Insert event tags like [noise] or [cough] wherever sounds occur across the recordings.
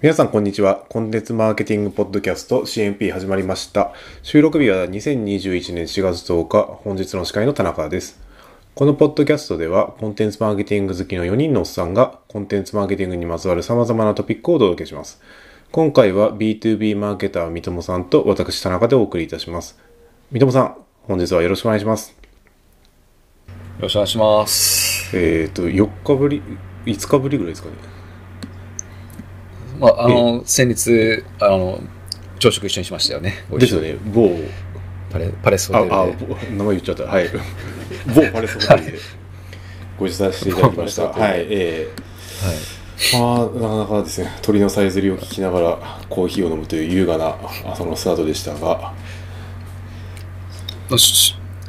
皆さんこんにちは。コンテンツマーケティングポッドキャスト CMP 始まりました。収録日は2021年4月10日、本日の司会の田中です。このポッドキャストでは、コンテンツマーケティング好きの4人のおっさんが、コンテンツマーケティングにまつわる様々なトピックをお届けします。今回は B2B マーケター三友さんと私田中でお送りいたします。三友さん、本日はよろしくお願いします。よろしくお願いします。えっ、と、4日ぶり、5日ぶりぐらいですかね。まあ、あの、先日、あの、朝食一緒にしましたよね。ですよね。某、パレ、パレスホあ、テルで。あ、ぼ名前言っちゃった。はい。某パレスホテルでご一緒させていただきました。はい。えはい。ー、まあ、なかなかですね、鳥のさえずりを聞きながらコーヒーを飲むという優雅な朝のスタートでしたが、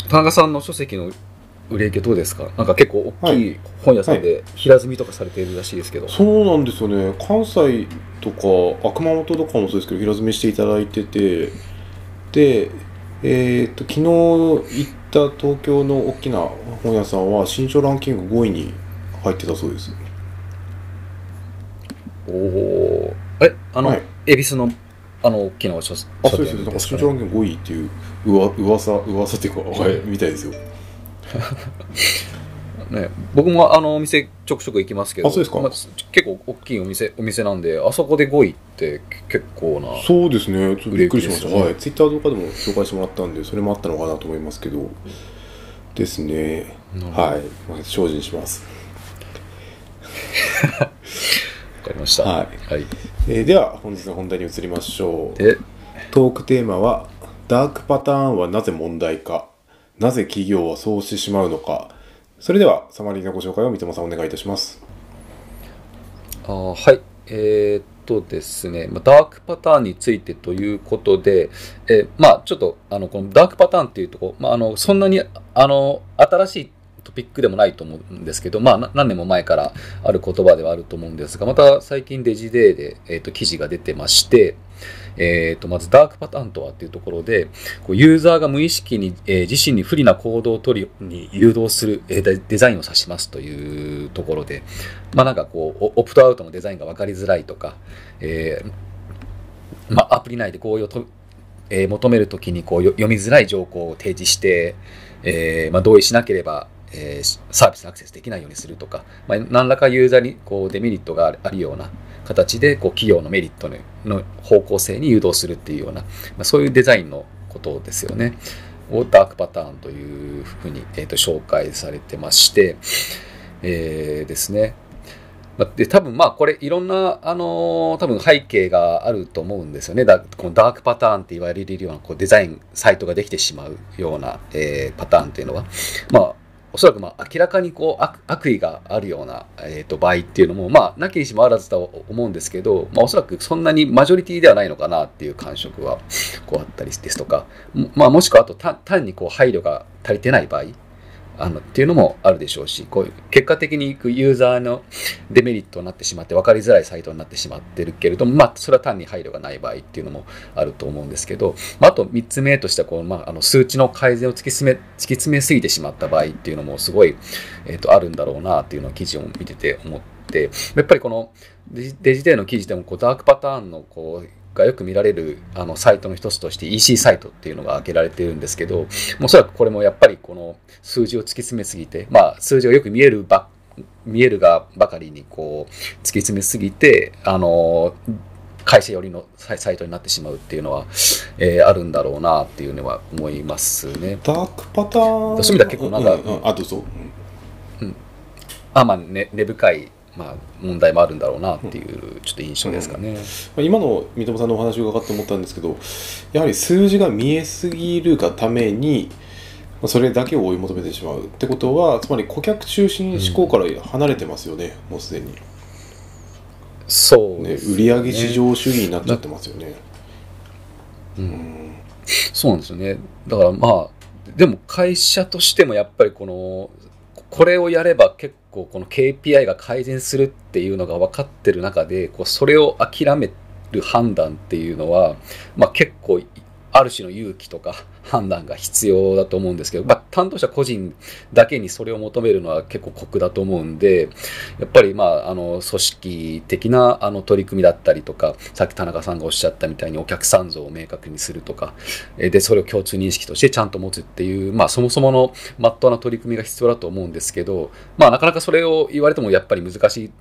田中さんの書籍の売れ行きどうですか？なんか結構大きい本屋さんで平積みとかされているらしいですけど。そうなんですよね、関西とか、あ熊本とかもそうですけど、平積みしていただいてて、で、えー、と昨日行った東京の大きな本屋さんは、新書ランキング5位に入ってたそうです。おおー。え、あの、はい恵比寿の、あの、大きな書書あ、そうですね。なんか新書ランキング5位っていううわ噂噂っていうか、はい、みたいですよ。[laughs] ね、僕もあのお店ちょくちょく行きますけどあそうですかまあ結構大きいお店お店なんであそこで5位って結構なそうですね。ちょっとびっくりしました。ねはい。ツイッターとかでも紹介してもらったんで、それもあったのかなと思いますけど。ですね。はい。まあ、精進します。[laughs] わかりましたはいはい、えーでは、本日の本題に移りましょう。でトークテーマは、ダークパターンはなぜ問題か。なぜ企業はそうしてしまうのか。それでは、サマリーのご紹介を三笘さんお願いいたします。あはいえーっとですね、ダークパターンについてということで、えーまあちょっとあのこのダークパターンっていうところ、まあ、あのそんなにあの新しいトピックでもないと思うんですけど、まあ、何年も前からある言葉ではあると思うんですがまた最近デジデーで、えーっと記事が出てまして、えーとまずダークパターンとはっていうところでこうユーザーが無意識に、えー自身に不利な行動を取るに誘導する、えーデザインを指しますというところで、まあなんかこう、オプトアウトのデザインが分かりづらいとか、えーまあアプリ内で合意をと、えー求めるときにこう読みづらい条項を提示して、えーまあ同意しなければ、えーサービスにアクセスできないようにするとか、まあ、何らかユーザーにこうデメリットがあるような形でこう企業のメリットの方向性に誘導するっていうような、まあ、そういうデザインのことですよね。をダークパターンというふうに、えー、と紹介されてまして、えーですね。で多分まあこれいろんな、あのー多分背景があると思うんですよね。だこのダークパターンって言われるようなこうデザインサイトができてしまうような、えーパターンっていうのは、まあおそらくまあ明らかにこう悪悪意があるような、えー、と場合っていうのも、まあ、なきにしもあらずと思うんですけど、まあ、おそらくそんなにマジョリティではないのかなっていう感触はこうあったりですとか、まあ、もしくはあと単にこう配慮が足りてない場合。あのっていうのもあるでしょうしこういう結果的にユーザーのデメリットになってしまって分かりづらいサイトになってしまってるけれども、まあ、それは単に配慮がない場合っていうのもあると思うんですけど、まあ、あと3つ目としてはこう、まあ、あの数値の改善を突き詰め突き詰めすぎてしまった場合っていうのもすごい、えー、とあるんだろうなっていうのを記事を見てて思ってやっぱりこのデジデジデーの記事でもこうダークパターンのこうがよく見られるあのサイトの一つとして EC サイトっていうのが挙げられているんですけど、おそらくこれもやっぱりこの数字を突き詰めすぎて、まあ数字がよく見えるば見えるがばかりにこう突き詰めすぎて、あの会社寄りのサイトになってしまうっていうのは、えーあるんだろうなっていうのは思いますね。ダークパターン。そういう意味では結構なんかうんうんあ、どうぞ。あまあ、ね、根深い、まあ、問題もあるんだろうなっていうちょっと印象ですかね。まあ今の三笘さんのお話を伺って思ったんですけどやはり数字が見えすぎるがためにまあそれだけを追い求めてしまうってことはつまり顧客中心思考から離れてますよね、もうすでに、ねそうです売上至上主義になっちゃってますよね。うん。そうなんですよね。だからまあ、でも会社としてもやっぱりこの、これをやれば結構この KPI が改善するっていうのが分かってる中で、こうそれを諦める判断っていうのは、まあ結構ある種の勇気とか判断が必要だと思うんですけど、まあ、担当者個人だけにそれを求めるのは結構酷だと思うんで、やっぱり、まあ、あの、組織的なあの取り組みだったりとか、さっき田中さんがおっしゃったみたいにお客さん像を明確にするとか、で、それを共通認識としてちゃんと持つっていう、まあ、そもそものまっとうな取り組みが必要だと思うんですけど、まあ、なかなかそれを言われてもやっぱり難しい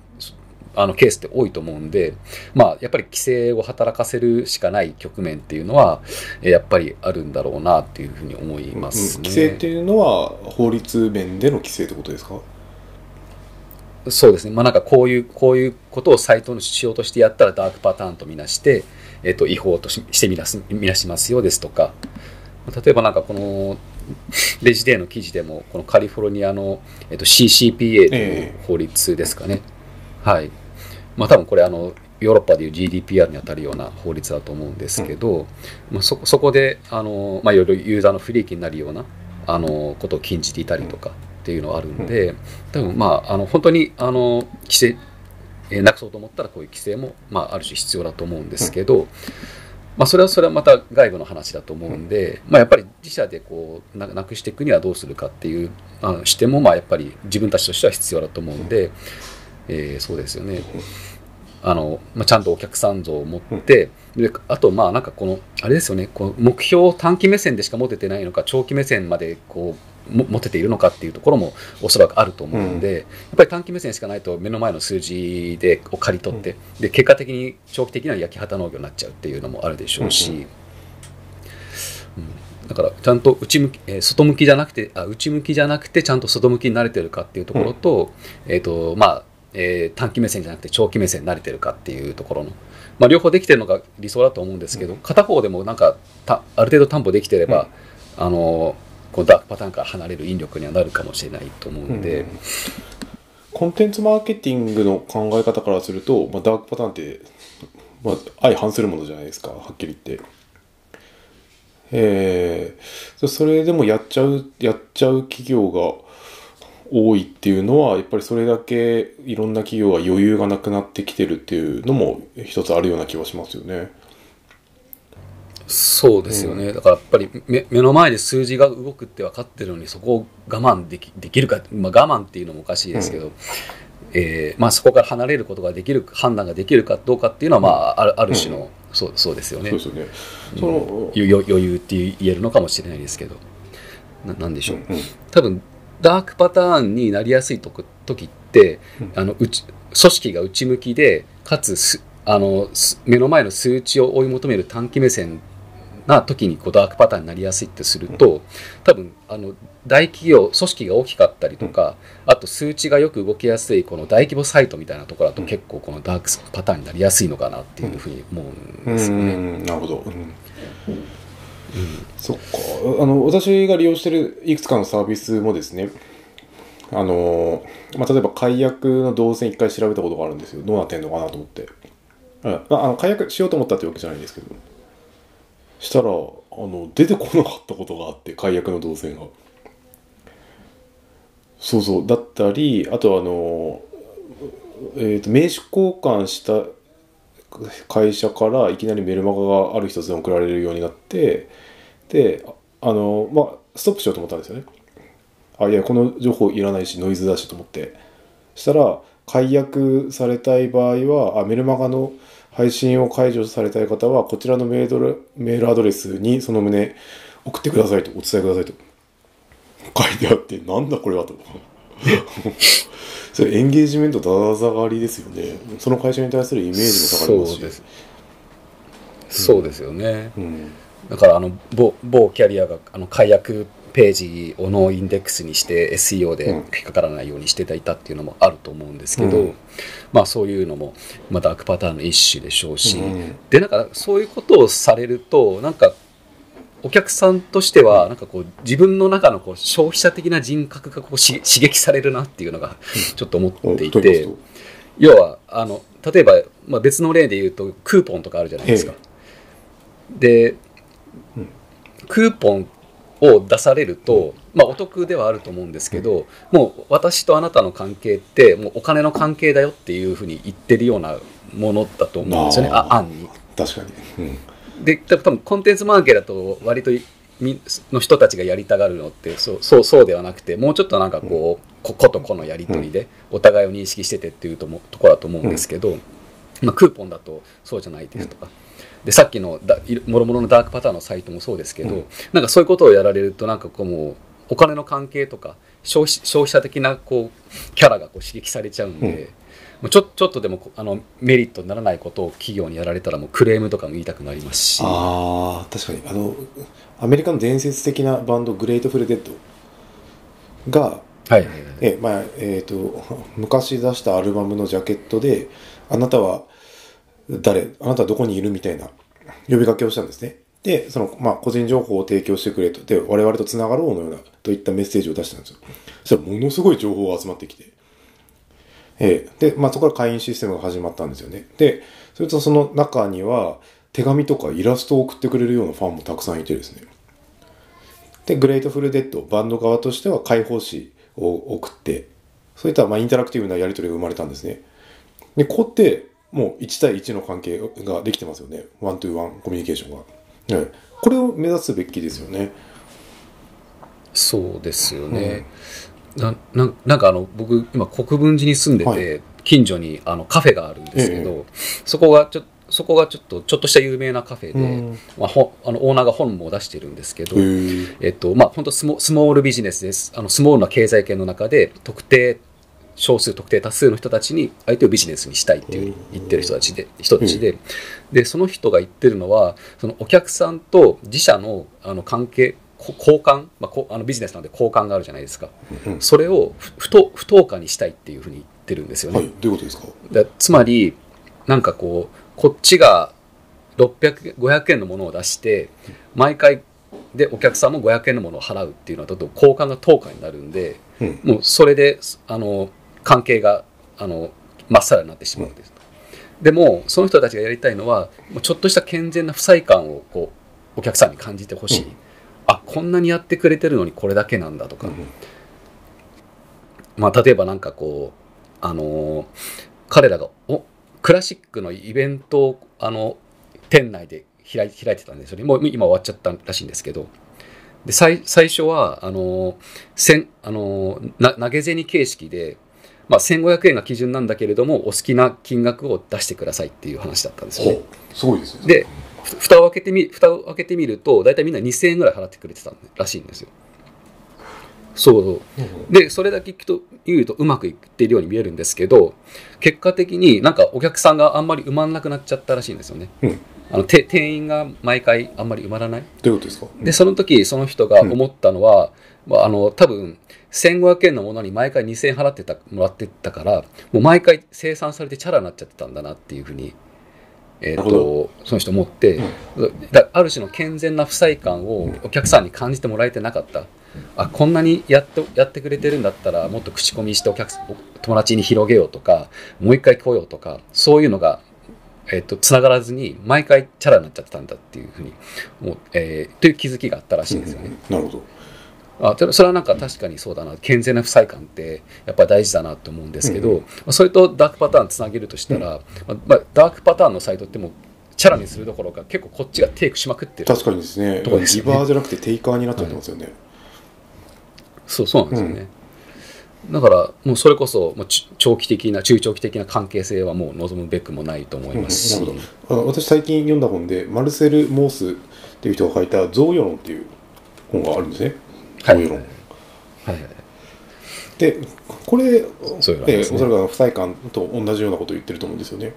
あのケースって多いと思うんで、まあ、やっぱり規制を働かせるしかない局面っていうのは、やっぱりあるんだろうなっていうふうに思いますね。規制っていうのは法律面での規制ってことですか？そうですね。まあなんかこういう、こういうことをサイトにしようとしてやったらダークパターンとみなして、えっ、と、違法としてみなす、みなしますよですとか、例えばなんかこの、レジデーの記事でも、このカリフォルニアの、えっ、と、CCPA という法律ですかね。えー、はい。まあ多分これあの、ヨーロッパでいう GDPR にあたるような法律だと思うんですけど、うん、まあ、そそこであの、まあ、いろいろユーザーの不利益になるようなあのことを禁じていたりとかっていうのはあるんで、多分まああの本当にあの規制、えー、なくそうと思ったらこういう規制も、まあ、ある種必要だと思うんですけど、まあ、それはそれはまた外部の話だと思うんで、まあ、やっぱり自社でこうなくしていくにはどうするかっていうあの視点もまあやっぱり自分たちとしては必要だと思うんで、えー、そうですよね。あの、まあ、ちゃんとお客さん像を持って、であとまあなんかこのあれですよね。こう目標を短期目線でしか持ててないのか長期目線までこう持てているのかっていうところもおそらくあると思うんで、やっぱり短期目線しかないと目の前の数字でを刈り取って、で結果的に長期的な焼き畑農業になっちゃうっていうのもあるでしょうし、うん、だからちゃんと内向き、えー、外向きじゃなくてあ内向きじゃなくてちゃんと外向きに慣れてるかっていうところと,、えーとまあえー、短期目線じゃなくて長期目線に慣れてるかっていうところの、まあ、両方できてるのが理想だと思うんですけど、片方でもなんかたある程度担保できてれば、うん、あのこのダークパターンから離れる引力にはなるかもしれないと思うんで、うん、コンテンツマーケティングの考え方からすると、まあ、ダークパターンって、まあ、相反するものじゃないですかはっきり言って。えー、それでもやっちゃうやっちゃう企業が多いっていうのはやっぱりそれだけいろんな企業が余裕がなくなってきてるっていうのも一つあるような気はしますよね。そうですよね、うん、だからやっぱり目目の前で数字が動くって分かってるのにそこを我慢できできるか、まあ、我慢っていうのもおかしいですけど、うん、えー、まあ、そこから離れることができる判断ができるかどうかっていうのは、まあ、あるある種の、うん、そうそうですよね。そうですよね。余裕って言えるのかもしれないですけど。ななんでしょう、うんうん、多分ダークパターンになりやすいと時って、あのうち組織が内向きでかつあの目の前の数値を追い求める短期目線な時にこうダークパターンになりやすいってすると多分あの大企業組織が大きかったりとかあと数値がよく動きやすいこの大規模サイトみたいなところだと結構このダークパターンになりやすいのかなっていうふうに思うんですよね。なるほど、うんそっか。あの私が利用してるいくつかのサービスもですねあの、まあ、例えば解約の動線一回調べたことがあるんですよどうなってんのかなと思って、うんまあ、あの解約しようと思ったってわけじゃないんですけど。したらあの出てこなかったことがあって解約の動線が。そうそう。だったりあとあの、えーと名刺交換した会社からいきなりメルマガがある一つで送られるようになってであのまあストップしようと思ったんですよね。あいやこの情報いらないしノイズだしと思って。したら解約されたい場合はあメルマガの配信を解除されたい方はこちらのメールメールアドレスにその旨送ってくださいとお伝えくださいと。書いてあってなんだこれはと。[laughs] それエンゲージメントだだ下がりですよね。その会社に対するイメージも下がりますし。そうです,、そうですよね、うん、だからあの某某キャリアがあの解約ページをノーインデックスにして SEO で引っかからないようにしていたっていうのもあると思うんですけど、うん、まあそういうのも、まあ、ダークパターンの一種でしょうし、うん、でなんかそういうことをされるとなんかお客さんとしてはなんかこう自分の中のこう消費者的な人格がこう刺激されるなっていうのがちょっと思っていて、うん、要はあの例えば、まあ、別の例で言うとクーポンとかあるじゃないですか。で、クーポンを出されると、まあ、お得ではあると思うんですけど、もう私とあなたの関係ってもうお金の関係だよっていうふうに言ってるようなものだと思うんですよね。あ案に。確かに、うんで多分コンテンツマーケだと割とみの人たちがやりたがるのってそうそうそうではなくてもうちょっとなんかこう、こことこのやり取りでお互いを認識しててっていうともところだと思うんですけど、まあ、クーポンだとそうじゃないですとか。でさっきのだもろもろのダークパターンのサイトもそうですけど、うん。なんかそういうことをやられるとなんかこうもうお金の関係とか消費消費者的なこうキャラがこう刺激されちゃうんで、うんもうちょちょっとでもこあのメリットにならないことを企業にやられたらもうクレームとかも言いたくなりますし。ああ確かに。あのアメリカの伝説的なバンド Grateful Dead がえまあえー、と昔出したアルバムのジャケットで「あなたは誰あなたはどこにいる?」みたいな呼びかけをしたんですね。でその、まあ、個人情報を提供してくれと。で我々とつながろうのようなといったメッセージを出したんですよ。そしたらものすごい情報が集まってきてええで、まあ、そこから会員システムが始まったんですよねでそれとその中には手紙とかイラストを送ってくれるようなファンもたくさんいてですねで、 Grateful Dead、バンド側としては会報誌を送って、そういったまあインタラクティブなやり取りが生まれたんですね。で、ここってもう1対1の関係ができてますよね。ワントゥーワンコミュニケーションが。はいこれを目指すべきですよね。そうですよね、なななんかあの僕今国分寺に住んでて、はい。近所にあのカフェがあるんですけど、えそこがちょそこがちょっとちょっとした有名なカフェで、うん。まあ、ほあのオーナーが本も出してるんですけど、え。っとまあ、本当スモスモールビジネスです。あのスモールな経済圏の中で特定少数特定多数の人たちに相手をビジネスにしたいっていう言ってる人たちで人たちで。でその人が言ってるのはそのお客さんと自社のあの関係こ交換、まあ、こあのビジネスなので交換があるじゃないですか。うんそれを不不当不当化にしたいっていうふうに言ってるんですよね、はい、どういうことですか？だつまりなんかこうこっちが600 500円のものを出して毎回でお客さんも500円のものを払うっていうのはだと交換が等価になるんでうん。もうそれであの関係があのまっさらになってしまうんです、でもその人たちがやりたいのはもうちょっとした健全な不細感をこうお客さんに感じてほしい、うんあこんなにやってくれてるのにこれだけなんだとか、うんまあ、例えばなんかこう、あのー彼らがおクラシックのイベントをあの店内で開い開いてたんですよねもう今終わっちゃったらしいんですけどで最最初はあのーせんあのーな投げ銭形式で、まあ、1500円が基準なんだけれどもお好きな金額を出してくださいっていう話だったんですよね。ほすごいですね。でふ蓋を開けてみ蓋を開けてみると大体みんな2000円ぐらい払ってくれてたらしいんですよ。そううんでそれだけ聞くと言うとうまくいっているように見えるんですけど結果的になんかお客さんがあんまり埋まんなくなっちゃったらしいんですよね。うん。あのて店員が毎回あんまり埋まらない。どういうことですか？でその時その人が思ったのは、まあ、あの多分1500円のものに毎回2000円払ってたもらってたからもう毎回生産されてチャラになっちゃってたんだなっていうふうに、えー、とその人思って、だある種の健全な不細感をお客さんに感じてもらえてなかった。あこんなにやってやってくれてるんだったらもっと口コミしてお客友達に広げようとかもう一回来ようとかそういうのがえっとつながらずに毎回チャラになっちゃってたんだっていうふうに思う、えーという気づきがあったらしいんですよね。なるほど。あそれそれはなんか確かにそうだな。健全な不細感ってやっぱり大事だなと思うんですけど、うんまあそれとダークパターンつなげるとしたら、まあまあ、ダークパターンのサイトってもうチャラにするどころか結構こっちがテイクしまくってる確かにですね。とこですよね。リバーじゃなくてテイカーになっちゃってますよね。そうそうなんですよね、だからもうそれこそもうち長期的な中長期的な関係性はもう望むべくもないと思いますし、私最近読んだ本でマルセル・モースっていう人が書いた「贈与論」っていう本があるんですね。贈はい。はいはいでこれそういうのありえおそらく不細感と同じようなことを言ってると思うんですよね。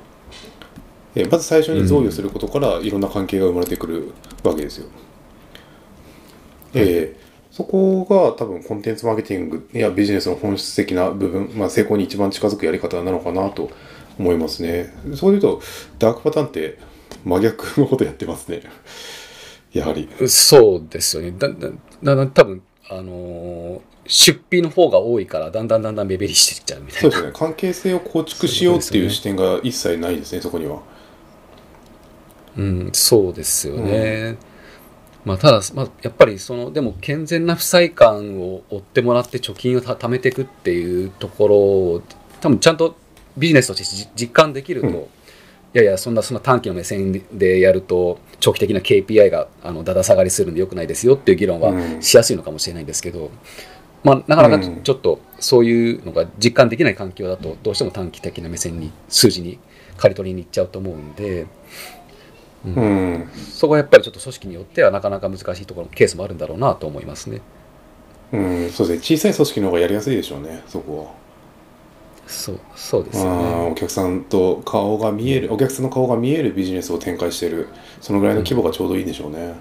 えまず最初に贈与することからいろんな関係が生まれてくるわけですよ。えーそこが多分コンテンツマーケティングやビジネスの本質的な部分、まあ、成功に一番近づくやり方なのかなと思いますね。それで言うとダークパターンって真逆のことやってますね。やはり。そうですよねだだだだ多分あのー出費の方が多いからだんだんだんだん目減りしてきちゃうみたいなそうですね。関係性を構築しようっていう視点が一切ないですね、そこには。うん、そうですよね。まあ、ただ、まあ、やっぱりそのでも健全な負債感を追ってもらって貯金をた貯めていくっていうところを多分ちゃんとビジネスとしてじ実感できると、うんいやいやそんなそんな短期の目線でやると長期的な KPI があのだだ下がりするんでよくないですよっていう議論はうんしやすいのかもしれないんですけど、まあ、なかなかちょっとそういうのが実感できない環境だとどうしても短期的な目線に数字に刈り取りに行っちゃうと思うんで、うんうん。そこはやっぱりちょっと組織によってはなかなか難しいところケースもあるんだろうなと思いますね。うん、そうですね。小さい組織の方がやりやすいでしょうね、そこは。そうそうですよね。お客さんと顔が見えるお客さんの顔が見えるビジネスを展開してる。そのぐらいの規模がちょうどいいんでしょうね、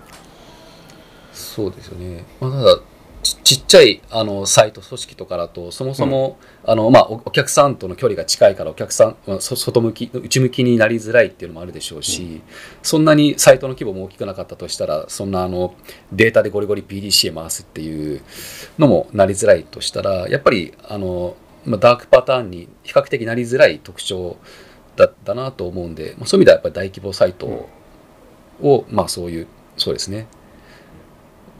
そうですよね。まあ、ただちちっちゃいあのサイト組織とかだとそもそも、あのまあ、おお客さんとの距離が近いからお客さんまあそ外向き内向きになりづらいっていうのもあるでしょうし、そんなにサイトの規模も大きくなかったとしたらそんなあのデータでゴリゴリ PDC へ回すっていうのもなりづらいとしたらやっぱりあの、まあ、ダークパターンに比較的なりづらい特徴だったなと思うんで、まあ、そういう意味ではやっぱり大規模サイトを、まあ、そういうそうですね。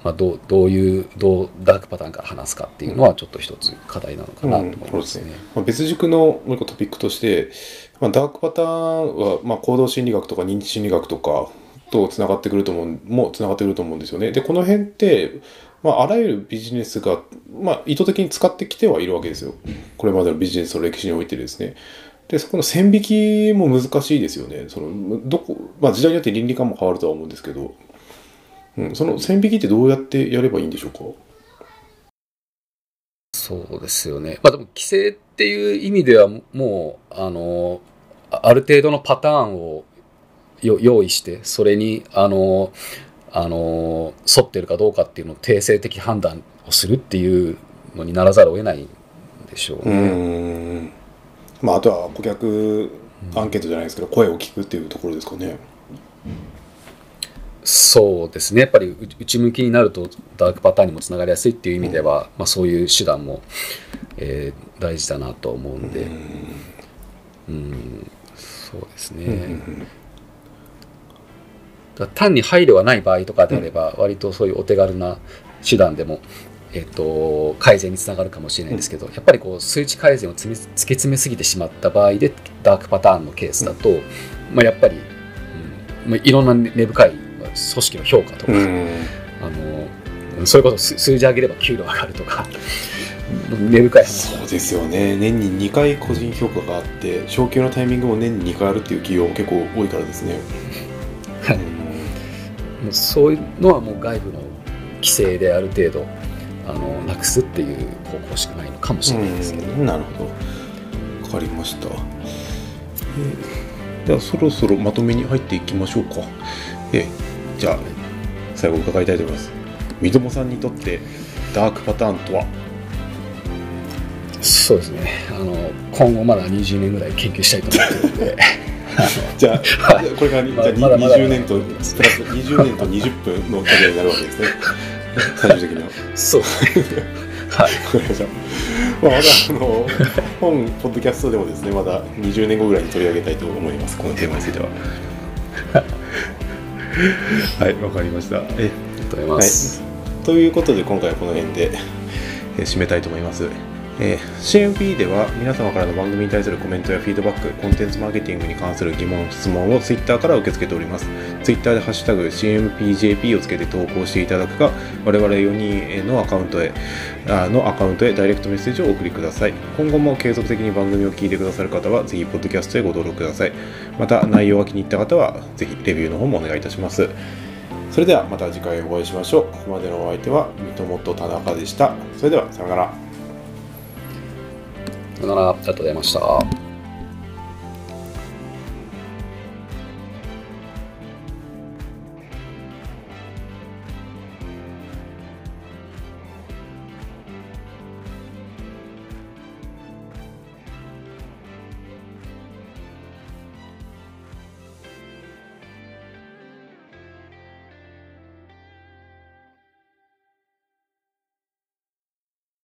まあ、どうどういうどうダークパターンから話すかっていうのはちょっと一つ課題なのかなと思いますね。まあ、別軸のもう一個トピックとして、まあ、ダークパターンは、まあ、行動心理学とか認知心理学とかとつながってくると思うもつながってくると思うんですよね。でこの辺って、まあ、あらゆるビジネスが、まあ、意図的に使ってきてはいるわけですよ。これまでのビジネスの歴史においてですね。でそこの線引きも難しいですよね。そのどこ、まあ、時代によって倫理観も変わるとは思うんですけど、うん、その線引きってどうやってやればいいんでしょうか？そうですよね。まあでも規制っていう意味ではもうあのある程度のパターンを用意してそれにあのあの沿ってるかどうかっていうのを定性的判断をするっていうのにならざるを得ないんでしょううね。ん。まああとは顧客アンケートじゃないですけど、声を聞くっていうところですかね。そうですね。やっぱりう内向きになるとダークパターンにもつながりやすいっていう意味では、まあ、そういう手段も、えー大事だなと思うんで、うん、そうですね、うんうん単に配慮がない場合とかであれば、割とそういうお手軽な手段でも、えっと改善につながるかもしれないんですけど、やっぱりこう数値改善を突き詰めすぎてしまった場合でダークパターンのケースだと、まあ、やっぱり、うんまあ、いろんな根深いまあ組織の評価とか、うん。あのそれこそ数数字上げれば給料上がるとか根深い話。そうですよね。年に2回個人評価があって昇給のタイミングも年に2回あるっていう企業も結構多いからですね、はいもうそういうのはもう外部の規制である程度あのなくすっていう方向しかないのかもしれないですけど、うん。なるほど。分かりました、えーではそろそろまとめに入っていきましょうか、えーじゃあ最後伺いたいと思います。三友さんにとってダークパターンとは？そうですね。あの今後まだ20年ぐらい研究したいと思ってるんで [laughs] じゃあはい。これから、まじゃあまだまだ。20年とプラス20年と20分のキャリアになるわけですね。最終的には。そう。はい。[laughs] まあ、まだあの本ポッドキャストでもですねまだ20年後ぐらいに取り上げたいと思いますこのテーマについては。[laughs] はいわかりました。えありがとうございます、ということで今回はこの辺でえー締めたいと思います、えー CMP では皆様からの番組に対するコメントやフィードバックコンテンツマーケティングに関する疑問質問を Twitter から受け付けております。Twitter で「ハッシュタグ #CMPJP」をつけて投稿していただくか我々4人のアカウントへあのアカウントへダイレクトメッセージをお送りください。今後も継続的に番組を聞いてくださる方はぜひポッドキャストへご登録ください。また内容が気に入った方はぜひレビューの方もお願いいたします。それではまた次回お会いしましょう。ここまでのお相手は三友と田中でした。それではさようなら。さよならありがとうございました。